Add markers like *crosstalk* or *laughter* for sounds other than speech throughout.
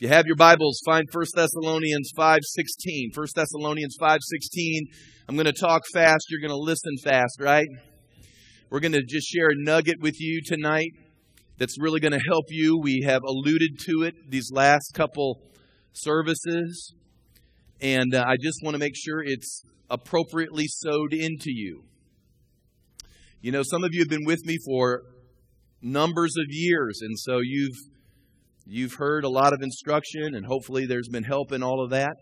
You have your Bibles, find 1 Thessalonians 5:16. 1 Thessalonians 5:16. I'm going to talk fast, you're going to listen fast, right? We're going to just share a nugget with you tonight that's really going to help you. We have alluded to it these last couple services, and uh, I just want to make sure it's appropriately sewed into you. You know, some of you have been with me for numbers of years, and so you've You've heard a lot of instruction, and hopefully there's been help in all of that.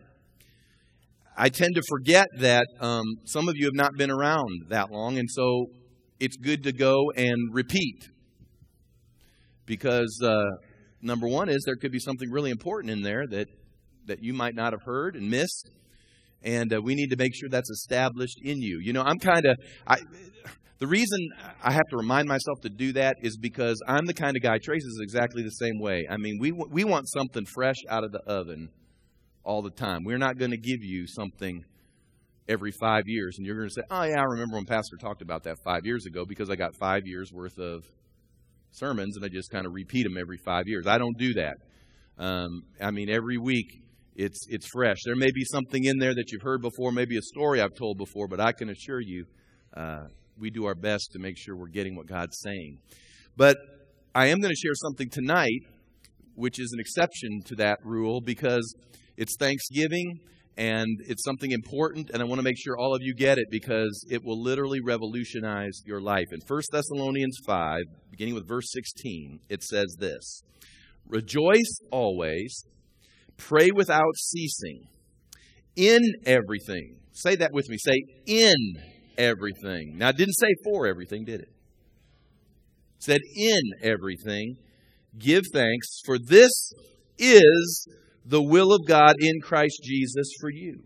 I tend to forget that um, some of you have not been around that long, and so it's good to go and repeat. Because uh, number one is there could be something really important in there that, that you might not have heard and missed, and uh, we need to make sure that's established in you. You know, I'm kind of, I. the reason I have to remind myself to do that is because I'm the kind of guy, Trace is exactly the same way. I mean, we, we want something fresh out of the oven all the time. We're not going to give you something every five years, and you're going to say, oh, yeah, I remember when Pastor talked about that five years ago because I got five years worth of sermons and I just kind of repeat them every five years. I don't do that. Um, I mean, every week it's, it's fresh. There may be something in there that you've heard before, maybe a story I've told before, but I can assure you uh, we do our best to make sure we're getting what God's saying. But I am going to share something tonight, which is an exception to that rule because it's Thanksgiving and it's something important, and I want to make sure all of you get it because it will literally revolutionize your life. In 1 Thessalonians 5, beginning with verse 16, it says this Rejoice always, pray without ceasing, in everything. Say that with me. Say, in everything. Now, it didn't say for everything, did it? It said in everything, give thanks, for this is the will of God in Christ Jesus for you.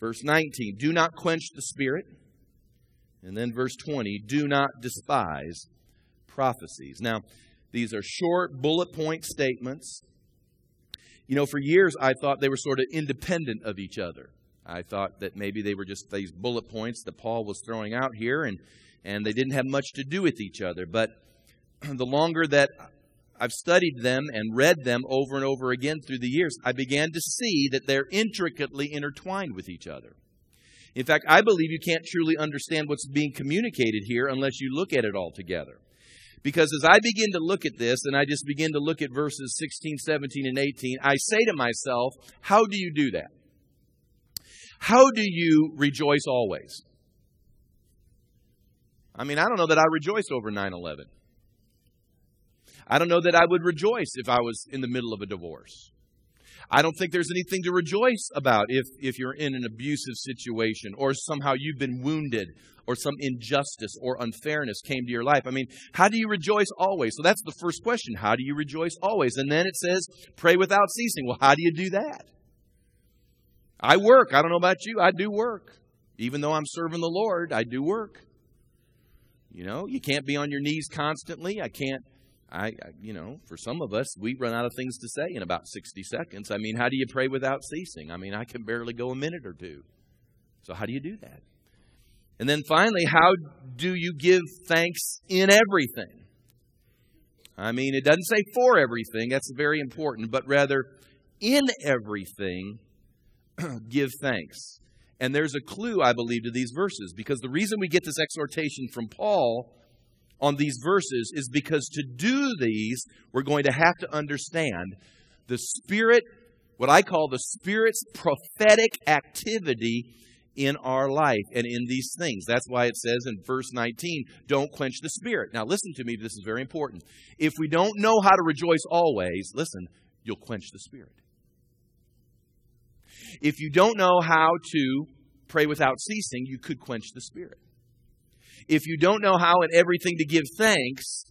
Verse 19, do not quench the spirit. And then verse 20, do not despise prophecies. Now, these are short bullet point statements. You know, for years I thought they were sort of independent of each other. I thought that maybe they were just these bullet points that Paul was throwing out here, and, and they didn't have much to do with each other. But *clears throat* the longer that I've studied them and read them over and over again through the years, I began to see that they're intricately intertwined with each other. In fact, I believe you can't truly understand what's being communicated here unless you look at it all together. Because as I begin to look at this, and I just begin to look at verses 16, 17, and 18, I say to myself, how do you do that? How do you rejoice always? I mean, I don't know that I rejoice over 9 11. I don't know that I would rejoice if I was in the middle of a divorce. I don't think there's anything to rejoice about if, if you're in an abusive situation or somehow you've been wounded or some injustice or unfairness came to your life. I mean, how do you rejoice always? So that's the first question. How do you rejoice always? And then it says, pray without ceasing. Well, how do you do that? I work. I don't know about you. I do work. Even though I'm serving the Lord, I do work. You know, you can't be on your knees constantly. I can't, I, you know, for some of us, we run out of things to say in about 60 seconds. I mean, how do you pray without ceasing? I mean, I can barely go a minute or two. So, how do you do that? And then finally, how do you give thanks in everything? I mean, it doesn't say for everything, that's very important, but rather in everything *clears throat* give thanks. And there's a clue, I believe, to these verses because the reason we get this exhortation from Paul on these verses is because to do these, we're going to have to understand the Spirit, what I call the Spirit's prophetic activity in our life and in these things. That's why it says in verse 19, don't quench the Spirit. Now, listen to me, this is very important. If we don't know how to rejoice always, listen, you'll quench the Spirit. If you don't know how to pray without ceasing, you could quench the Spirit. If you don't know how and everything to give thanks,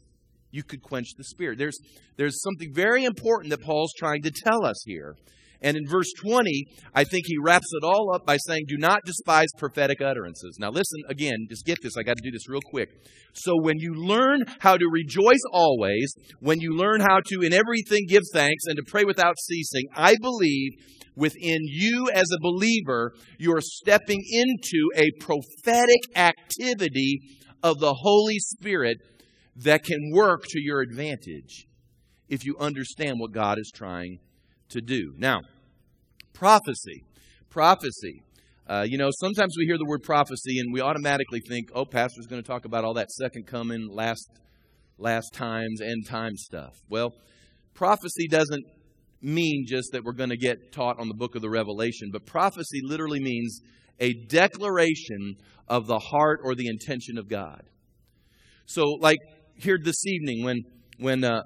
you could quench the Spirit. There's, there's something very important that Paul's trying to tell us here. And in verse 20, I think he wraps it all up by saying, Do not despise prophetic utterances. Now, listen again, just get this. I got to do this real quick. So, when you learn how to rejoice always, when you learn how to in everything give thanks and to pray without ceasing, I believe within you as a believer, you're stepping into a prophetic activity of the Holy Spirit that can work to your advantage if you understand what God is trying to do. Now, prophecy. Prophecy. Uh, you know, sometimes we hear the word prophecy and we automatically think, oh, pastor's going to talk about all that second coming, last, last times, end time stuff. Well, prophecy doesn't mean just that we're going to get taught on the book of the Revelation, but prophecy literally means a declaration of the heart or the intention of God. So, like here this evening, when when uh,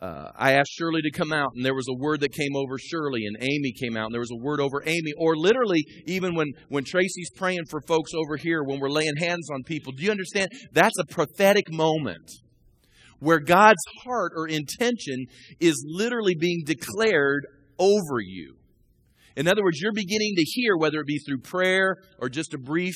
uh, I asked Shirley to come out, and there was a word that came over Shirley, and Amy came out, and there was a word over Amy. Or literally, even when, when Tracy's praying for folks over here, when we're laying hands on people, do you understand? That's a prophetic moment where God's heart or intention is literally being declared over you. In other words, you're beginning to hear, whether it be through prayer or just a brief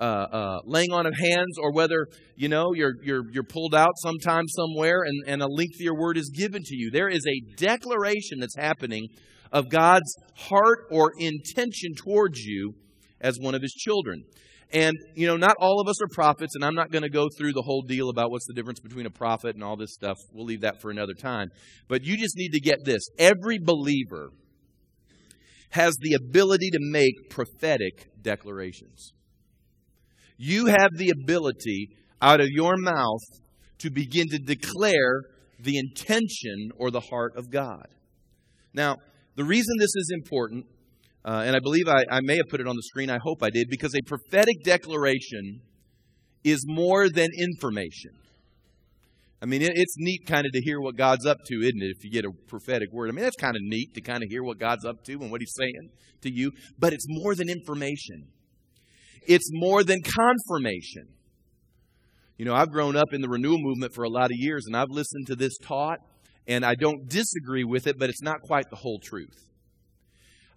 uh, uh, laying on of hands, or whether you know you're you're you're pulled out sometime somewhere and, and a lengthier word is given to you. There is a declaration that's happening of God's heart or intention towards you as one of His children. And, you know, not all of us are prophets, and I'm not going to go through the whole deal about what's the difference between a prophet and all this stuff. We'll leave that for another time. But you just need to get this. Every believer has the ability to make prophetic declarations. You have the ability out of your mouth to begin to declare the intention or the heart of God. Now, the reason this is important uh, and I believe I, I may have put it on the screen. I hope I did, because a prophetic declaration is more than information. I mean, it, it's neat kind of to hear what God's up to, isn't it? If you get a prophetic word. I mean, that's kind of neat to kind of hear what God's up to and what He's saying to you. But it's more than information, it's more than confirmation. You know, I've grown up in the renewal movement for a lot of years, and I've listened to this taught, and I don't disagree with it, but it's not quite the whole truth.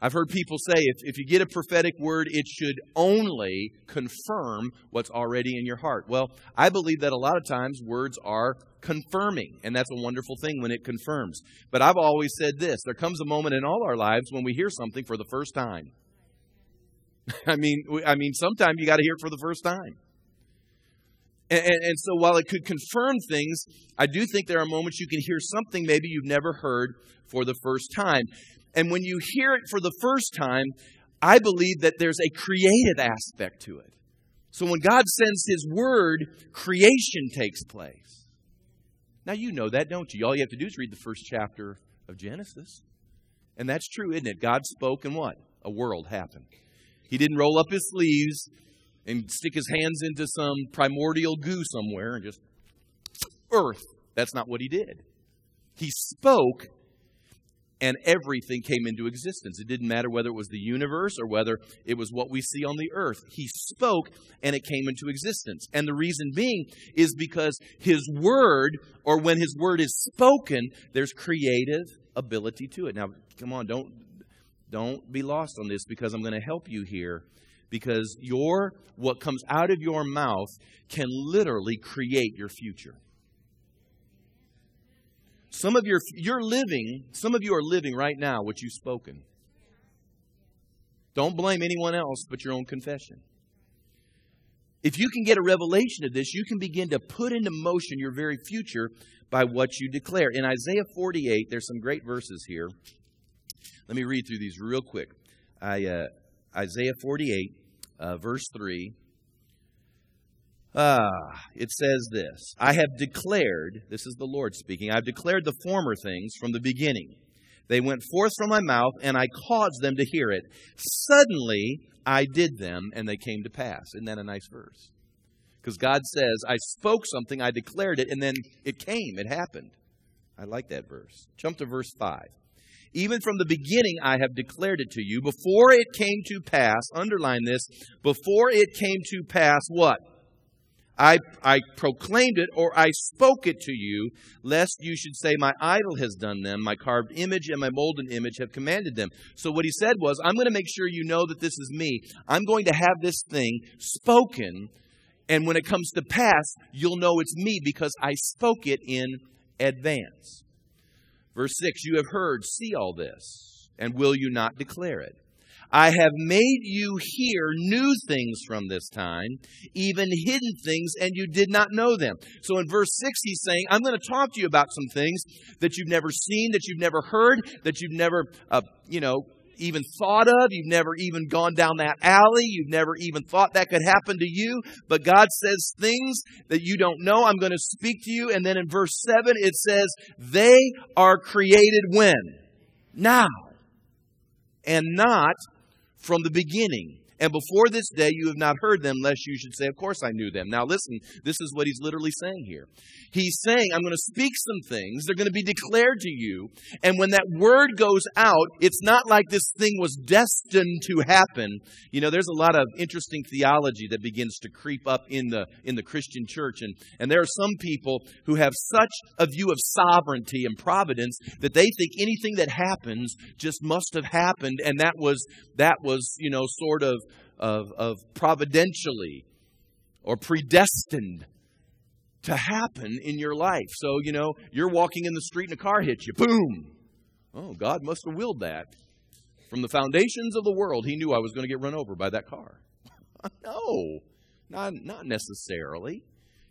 I've heard people say if, if you get a prophetic word, it should only confirm what's already in your heart. Well, I believe that a lot of times words are confirming, and that's a wonderful thing when it confirms. But I've always said this there comes a moment in all our lives when we hear something for the first time. *laughs* I mean, I mean, sometimes you got to hear it for the first time. And, and, and, so while it could confirm things, I do think there are moments you can hear something maybe you've never heard for the first time. And when you hear it for the first time, I believe that there's a creative aspect to it. So when God sends His word, creation takes place. Now you know that, don't you? All you have to do is read the first chapter of Genesis. And that's true, isn't it? God spoke and what? A world happened. He didn't roll up his sleeves and stick his hands into some primordial goo somewhere and just earth. That's not what he did. He spoke and everything came into existence. It didn't matter whether it was the universe or whether it was what we see on the earth. He spoke and it came into existence. And the reason being is because his word, or when his word is spoken, there's creative ability to it. Now, come on, don't don't be lost on this because I'm going to help you here because your what comes out of your mouth can literally create your future. Some of your you're living, some of you are living right now what you've spoken. Don't blame anyone else but your own confession. If you can get a revelation of this, you can begin to put into motion your very future by what you declare. In Isaiah 48, there's some great verses here. Let me read through these real quick. I, uh, Isaiah 48, uh, verse 3. Ah, it says this I have declared, this is the Lord speaking, I have declared the former things from the beginning. They went forth from my mouth, and I caused them to hear it. Suddenly I did them, and they came to pass. Isn't that a nice verse? Because God says, I spoke something, I declared it, and then it came, it happened. I like that verse. Jump to verse 5. Even from the beginning, I have declared it to you. Before it came to pass, underline this, before it came to pass, what? I, I proclaimed it or I spoke it to you, lest you should say, My idol has done them, my carved image and my molten image have commanded them. So what he said was, I'm going to make sure you know that this is me. I'm going to have this thing spoken, and when it comes to pass, you'll know it's me because I spoke it in advance. Verse 6 You have heard, see all this, and will you not declare it? I have made you hear new things from this time, even hidden things, and you did not know them. So in verse 6, he's saying, I'm going to talk to you about some things that you've never seen, that you've never heard, that you've never, uh, you know, even thought of. You've never even gone down that alley. You've never even thought that could happen to you. But God says things that you don't know. I'm going to speak to you. And then in verse 7, it says, They are created when? Now. And not from the beginning. And before this day you have not heard them, lest you should say, Of course I knew them. Now listen, this is what he's literally saying here. He's saying, I'm going to speak some things, they're going to be declared to you. And when that word goes out, it's not like this thing was destined to happen. You know, there's a lot of interesting theology that begins to creep up in the in the Christian church. And, and there are some people who have such a view of sovereignty and providence that they think anything that happens just must have happened, and that was that was, you know, sort of of, of providentially or predestined to happen in your life. So, you know, you're walking in the street and a car hits you. Boom! Oh, God must have willed that. From the foundations of the world, He knew I was going to get run over by that car. *laughs* no, not, not necessarily.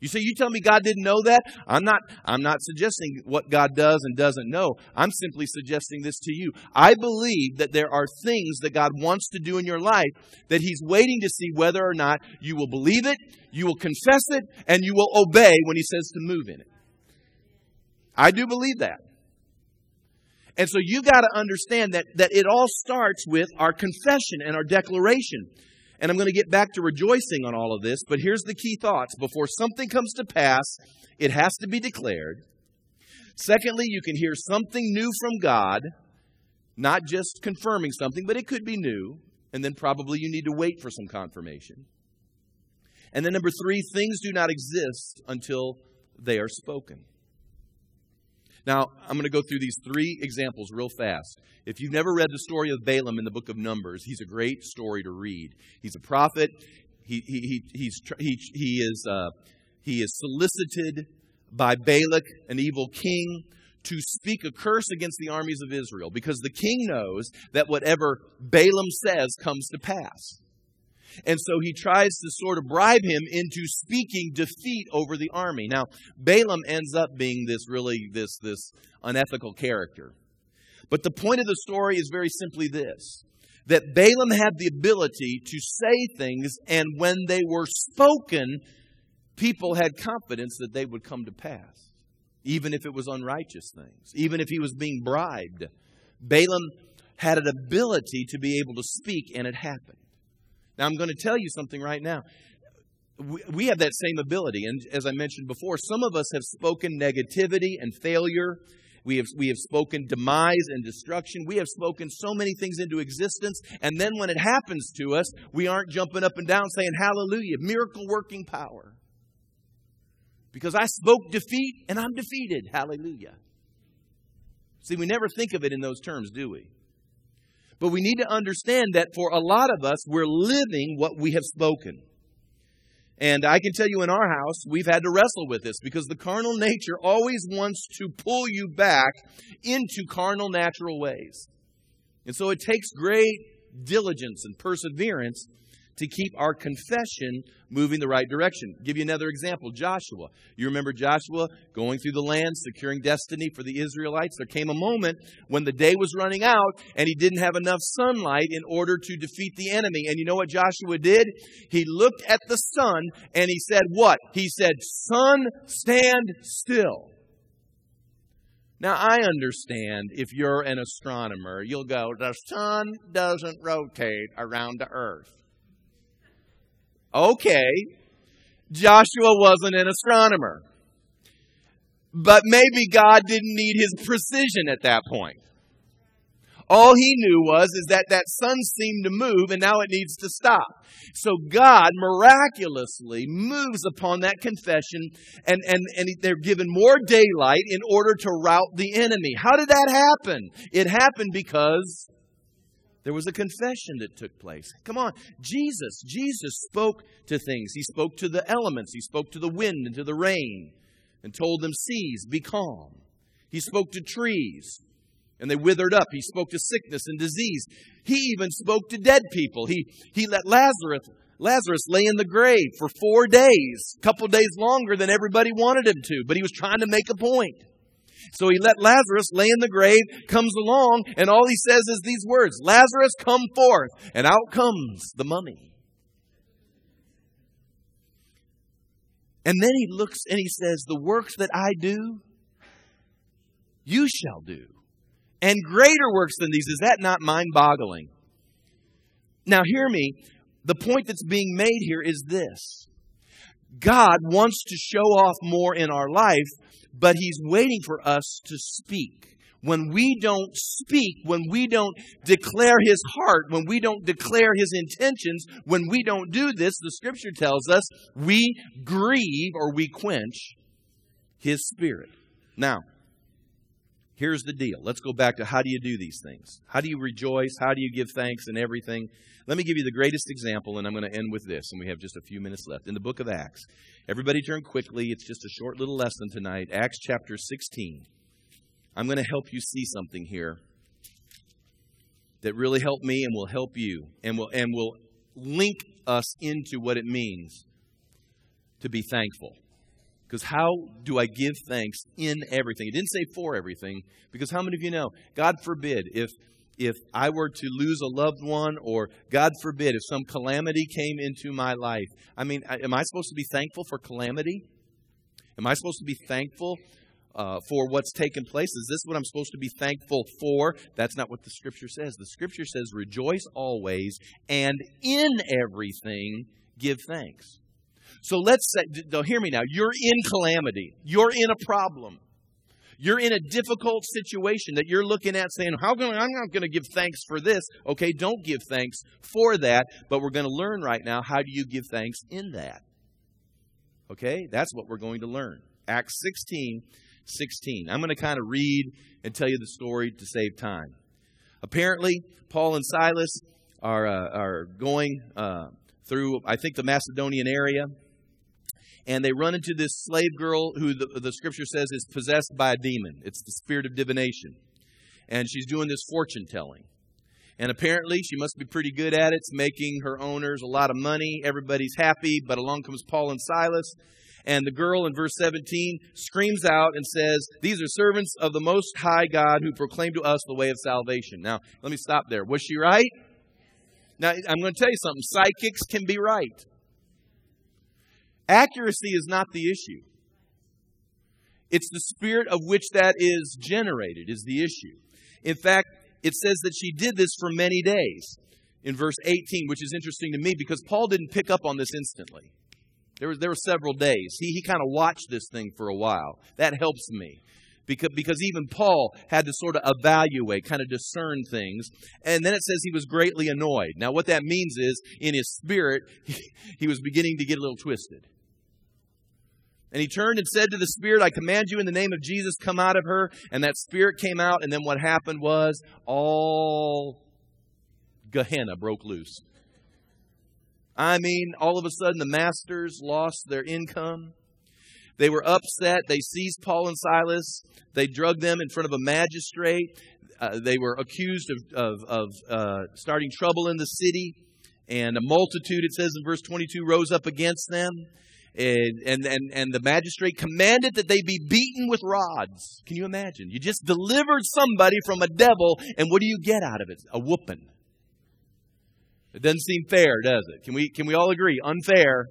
You say, you tell me God didn't know that? I'm not, I'm not suggesting what God does and doesn't know. I'm simply suggesting this to you. I believe that there are things that God wants to do in your life that He's waiting to see whether or not you will believe it, you will confess it, and you will obey when He says to move in it. I do believe that. And so you've got to understand that, that it all starts with our confession and our declaration. And I'm going to get back to rejoicing on all of this, but here's the key thoughts. Before something comes to pass, it has to be declared. Secondly, you can hear something new from God, not just confirming something, but it could be new. And then probably you need to wait for some confirmation. And then number three, things do not exist until they are spoken. Now, I'm going to go through these three examples real fast. If you've never read the story of Balaam in the book of Numbers, he's a great story to read. He's a prophet. He, he, he, he, he, is, uh, he is solicited by Balak, an evil king, to speak a curse against the armies of Israel because the king knows that whatever Balaam says comes to pass. And so he tries to sort of bribe him into speaking defeat over the army. Now, Balaam ends up being this really this this unethical character. But the point of the story is very simply this that Balaam had the ability to say things, and when they were spoken, people had confidence that they would come to pass, even if it was unrighteous things, even if he was being bribed. Balaam had an ability to be able to speak, and it happened. I'm going to tell you something right now. We have that same ability. And as I mentioned before, some of us have spoken negativity and failure. We have, we have spoken demise and destruction. We have spoken so many things into existence. And then when it happens to us, we aren't jumping up and down saying, Hallelujah, miracle working power. Because I spoke defeat and I'm defeated. Hallelujah. See, we never think of it in those terms, do we? But we need to understand that for a lot of us, we're living what we have spoken. And I can tell you in our house, we've had to wrestle with this because the carnal nature always wants to pull you back into carnal natural ways. And so it takes great diligence and perseverance to keep our confession moving the right direction. I'll give you another example Joshua. You remember Joshua going through the land, securing destiny for the Israelites? There came a moment when the day was running out and he didn't have enough sunlight in order to defeat the enemy. And you know what Joshua did? He looked at the sun and he said, What? He said, Sun, stand still. Now, I understand if you're an astronomer, you'll go, the sun doesn't rotate around the earth. Okay, Joshua wasn't an astronomer. But maybe God didn't need his precision at that point. All he knew was is that that sun seemed to move and now it needs to stop. So God miraculously moves upon that confession and, and, and they're given more daylight in order to rout the enemy. How did that happen? It happened because there was a confession that took place. Come on. Jesus, Jesus spoke to things. He spoke to the elements. He spoke to the wind and to the rain and told them, Seas, be calm. He spoke to trees and they withered up. He spoke to sickness and disease. He even spoke to dead people. He, he let Lazarus, Lazarus lay in the grave for four days, a couple days longer than everybody wanted him to, but he was trying to make a point. So he let Lazarus lay in the grave, comes along, and all he says is these words Lazarus, come forth. And out comes the mummy. And then he looks and he says, The works that I do, you shall do. And greater works than these. Is that not mind boggling? Now, hear me. The point that's being made here is this God wants to show off more in our life, but He's waiting for us to speak. When we don't speak, when we don't declare His heart, when we don't declare His intentions, when we don't do this, the Scripture tells us we grieve or we quench His Spirit. Now, here's the deal. Let's go back to how do you do these things? How do you rejoice? How do you give thanks and everything? Let me give you the greatest example, and I'm going to end with this, and we have just a few minutes left. In the book of Acts, everybody turn quickly. It's just a short little lesson tonight. Acts chapter 16. I'm going to help you see something here that really helped me and will help you, and will, and will link us into what it means to be thankful. Because how do I give thanks in everything? It didn't say for everything, because how many of you know? God forbid, if if I were to lose a loved one, or God forbid, if some calamity came into my life, I mean, am I supposed to be thankful for calamity? Am I supposed to be thankful uh, for what's taken place? Is this what I'm supposed to be thankful for? That's not what the Scripture says. The Scripture says, rejoice always, and in everything give thanks. So let's say, hear me now, you're in calamity, you're in a problem. You're in a difficult situation that you're looking at saying, How can I'm not going to give thanks for this. Okay, don't give thanks for that, but we're going to learn right now how do you give thanks in that. Okay, that's what we're going to learn. Acts 16, 16. I'm going to kind of read and tell you the story to save time. Apparently, Paul and Silas are, uh, are going uh, through, I think, the Macedonian area and they run into this slave girl who the, the scripture says is possessed by a demon. It's the spirit of divination. And she's doing this fortune telling. And apparently, she must be pretty good at it. It's making her owners a lot of money. Everybody's happy. But along comes Paul and Silas. And the girl in verse 17 screams out and says, These are servants of the Most High God who proclaim to us the way of salvation. Now, let me stop there. Was she right? Now, I'm going to tell you something. Psychics can be right. Accuracy is not the issue. It's the spirit of which that is generated is the issue. In fact, it says that she did this for many days in verse 18, which is interesting to me because Paul didn't pick up on this instantly. There, was, there were several days. He, he kind of watched this thing for a while. That helps me because, because even Paul had to sort of evaluate, kind of discern things. And then it says he was greatly annoyed. Now, what that means is, in his spirit, he, he was beginning to get a little twisted. And he turned and said to the spirit, I command you in the name of Jesus, come out of her. And that spirit came out. And then what happened was all Gehenna broke loose. I mean, all of a sudden the masters lost their income. They were upset. They seized Paul and Silas. They drugged them in front of a magistrate. Uh, they were accused of, of, of uh, starting trouble in the city. And a multitude, it says in verse 22, rose up against them. And, and, and, and the magistrate commanded that they be beaten with rods. Can you imagine? You just delivered somebody from a devil, and what do you get out of it? A whooping. It doesn't seem fair, does it? Can we, can we all agree? Unfair.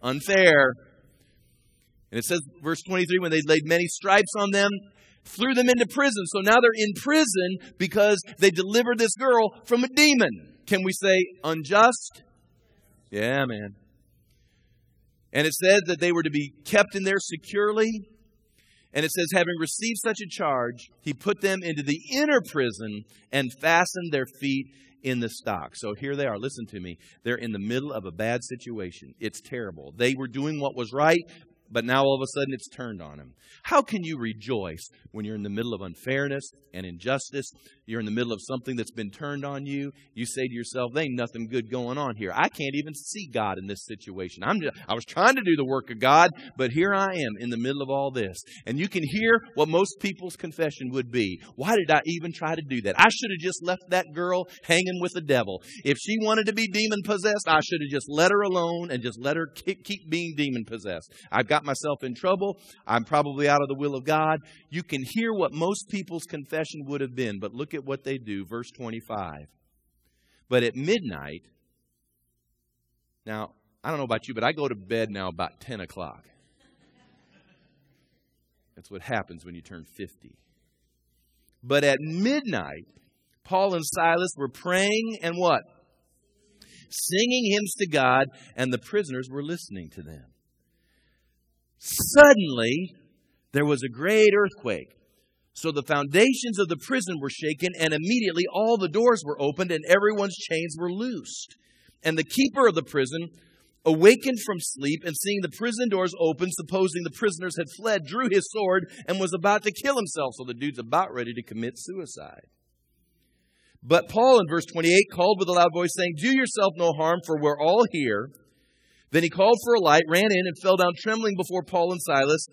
Unfair. And it says, verse 23, when they laid many stripes on them, threw them into prison. So now they're in prison because they delivered this girl from a demon. Can we say unjust? Yeah, man. And it said that they were to be kept in there securely. And it says, having received such a charge, he put them into the inner prison and fastened their feet in the stock. So here they are. Listen to me. They're in the middle of a bad situation. It's terrible. They were doing what was right, but now all of a sudden it's turned on him. How can you rejoice when you're in the middle of unfairness and injustice? You're in the middle of something that's been turned on you, you say to yourself, there ain't nothing good going on here. I can't even see God in this situation. I'm just, I was trying to do the work of God, but here I am in the middle of all this. And you can hear what most people's confession would be. Why did I even try to do that? I should have just left that girl hanging with the devil. If she wanted to be demon possessed, I should have just let her alone and just let her keep being demon possessed. I've got myself in trouble. I'm probably out of the will of God. You can hear what most people's confession would have been, but look look at what they do. Verse 25. But at midnight, now, I don't know about you, but I go to bed now about 10 o'clock. That's what happens when you turn 50. But at midnight, Paul and Silas were praying and what? Singing hymns to God, and the prisoners were listening to them. Suddenly, there was a great earthquake so the foundations of the prison were shaken, and immediately all the doors were opened, and everyone's chains were loosed. And the keeper of the prison, awakened from sleep, and seeing the prison doors open, supposing the prisoners had fled, drew his sword and was about to kill himself. So the dude's about ready to commit suicide. But Paul in verse 28 called with a loud voice, saying, Do yourself no harm, for we're all here. Then he called for a light, ran in, and fell down trembling before Paul and Silas.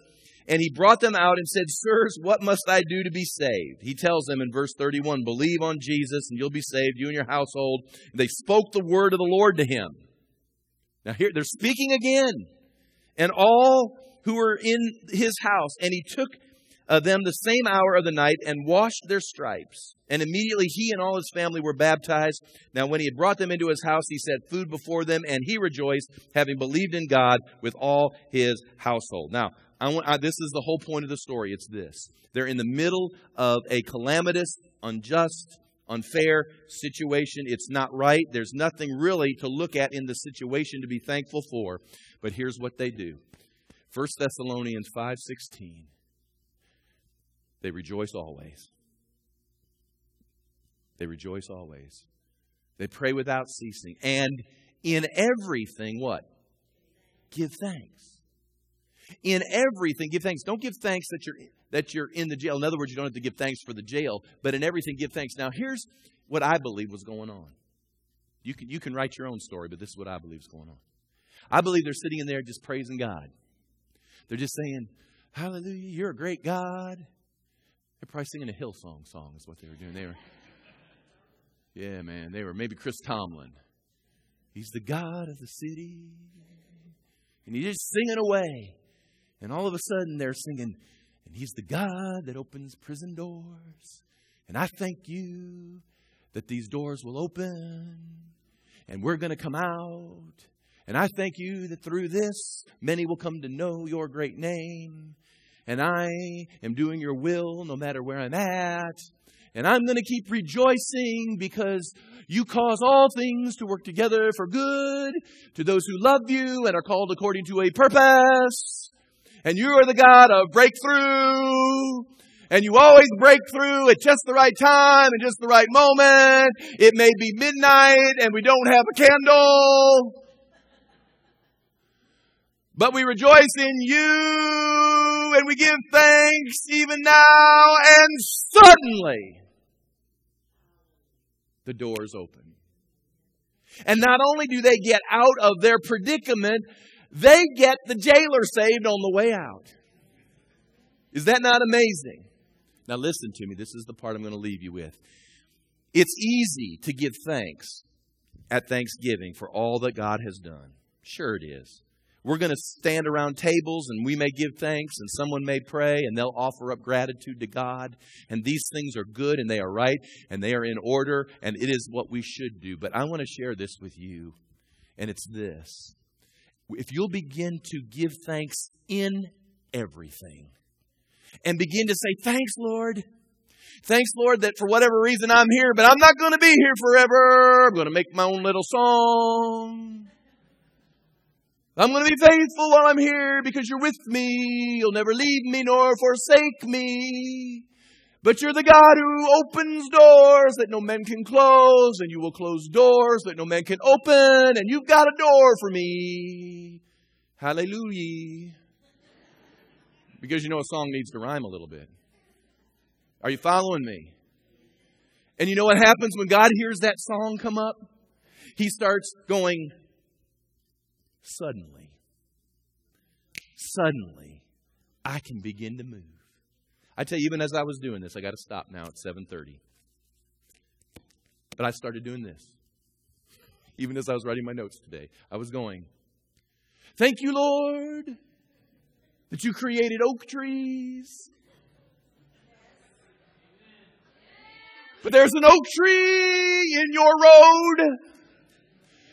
And he brought them out and said, Sirs, what must I do to be saved? He tells them in verse 31, Believe on Jesus and you'll be saved, you and your household. And they spoke the word of the Lord to him. Now here, they're speaking again. And all who were in his house, and he took uh, them the same hour of the night and washed their stripes. And immediately he and all his family were baptized. Now, when he had brought them into his house, he set food before them, and he rejoiced, having believed in God with all his household. Now, I want, I, this is the whole point of the story. It's this. They're in the middle of a calamitous, unjust, unfair situation. It's not right. There's nothing really to look at in the situation to be thankful for. But here's what they do. 1 Thessalonians 5:16. They rejoice always. They rejoice always. They pray without ceasing. And in everything, what? Give thanks in everything, give thanks. Don't give thanks that you're, that you're in the jail. In other words, you don't have to give thanks for the jail, but in everything, give thanks. Now, here's what I believe was going on. You can, you can write your own story, but this is what I believe is going on. I believe they're sitting in there just praising God. They're just saying, Hallelujah, you're a great God. They're probably singing a Hillsong song, is what they were doing. They were, yeah, man, they were maybe Chris Tomlin. He's the God of the city. And he's just singing away. And all of a sudden they're singing, and He's the God that opens prison doors. And I thank you that these doors will open and we're going to come out. And I thank you that through this, many will come to know your great name. And I am doing your will no matter where I'm at. And I'm going to keep rejoicing because you cause all things to work together for good to those who love you and are called according to a purpose. And you are the God of breakthrough. And you always break through at just the right time and just the right moment. It may be midnight and we don't have a candle. But we rejoice in you and we give thanks even now and suddenly the doors open. And not only do they get out of their predicament, they get the jailer saved on the way out. Is that not amazing? Now, listen to me. This is the part I'm going to leave you with. It's easy to give thanks at Thanksgiving for all that God has done. Sure, it is. We're going to stand around tables and we may give thanks and someone may pray and they'll offer up gratitude to God. And these things are good and they are right and they are in order and it is what we should do. But I want to share this with you. And it's this if you'll begin to give thanks in everything and begin to say, Thanks, Lord. Thanks, Lord, that for whatever reason I'm here, but I'm not going to be here forever. I'm going to make my own little song. I'm going to be faithful while I'm here because you're with me. You'll never leave me nor forsake me. But you're the God who opens doors that no man can close, and you will close doors that no man can open, and you've got a door for me. Hallelujah. Because you know a song needs to rhyme a little bit. Are you following me? And you know what happens when God hears that song come up? He starts going, suddenly, suddenly, I can begin to move. I tell you, even as I was doing this, I got to stop now at 7:30. But I started doing this. Even as I was writing my notes today, I was going, "Thank you, Lord, that you created oak trees But there's an oak tree in your road,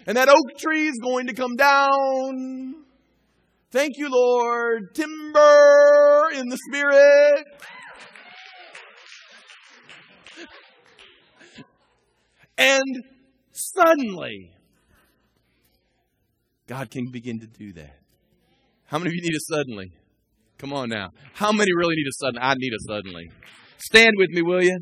and that oak tree is going to come down. Thank you, Lord. Timber in the Spirit. And suddenly, God can begin to do that. How many of you need a suddenly? Come on now. How many really need a suddenly? I need a suddenly. Stand with me, will you?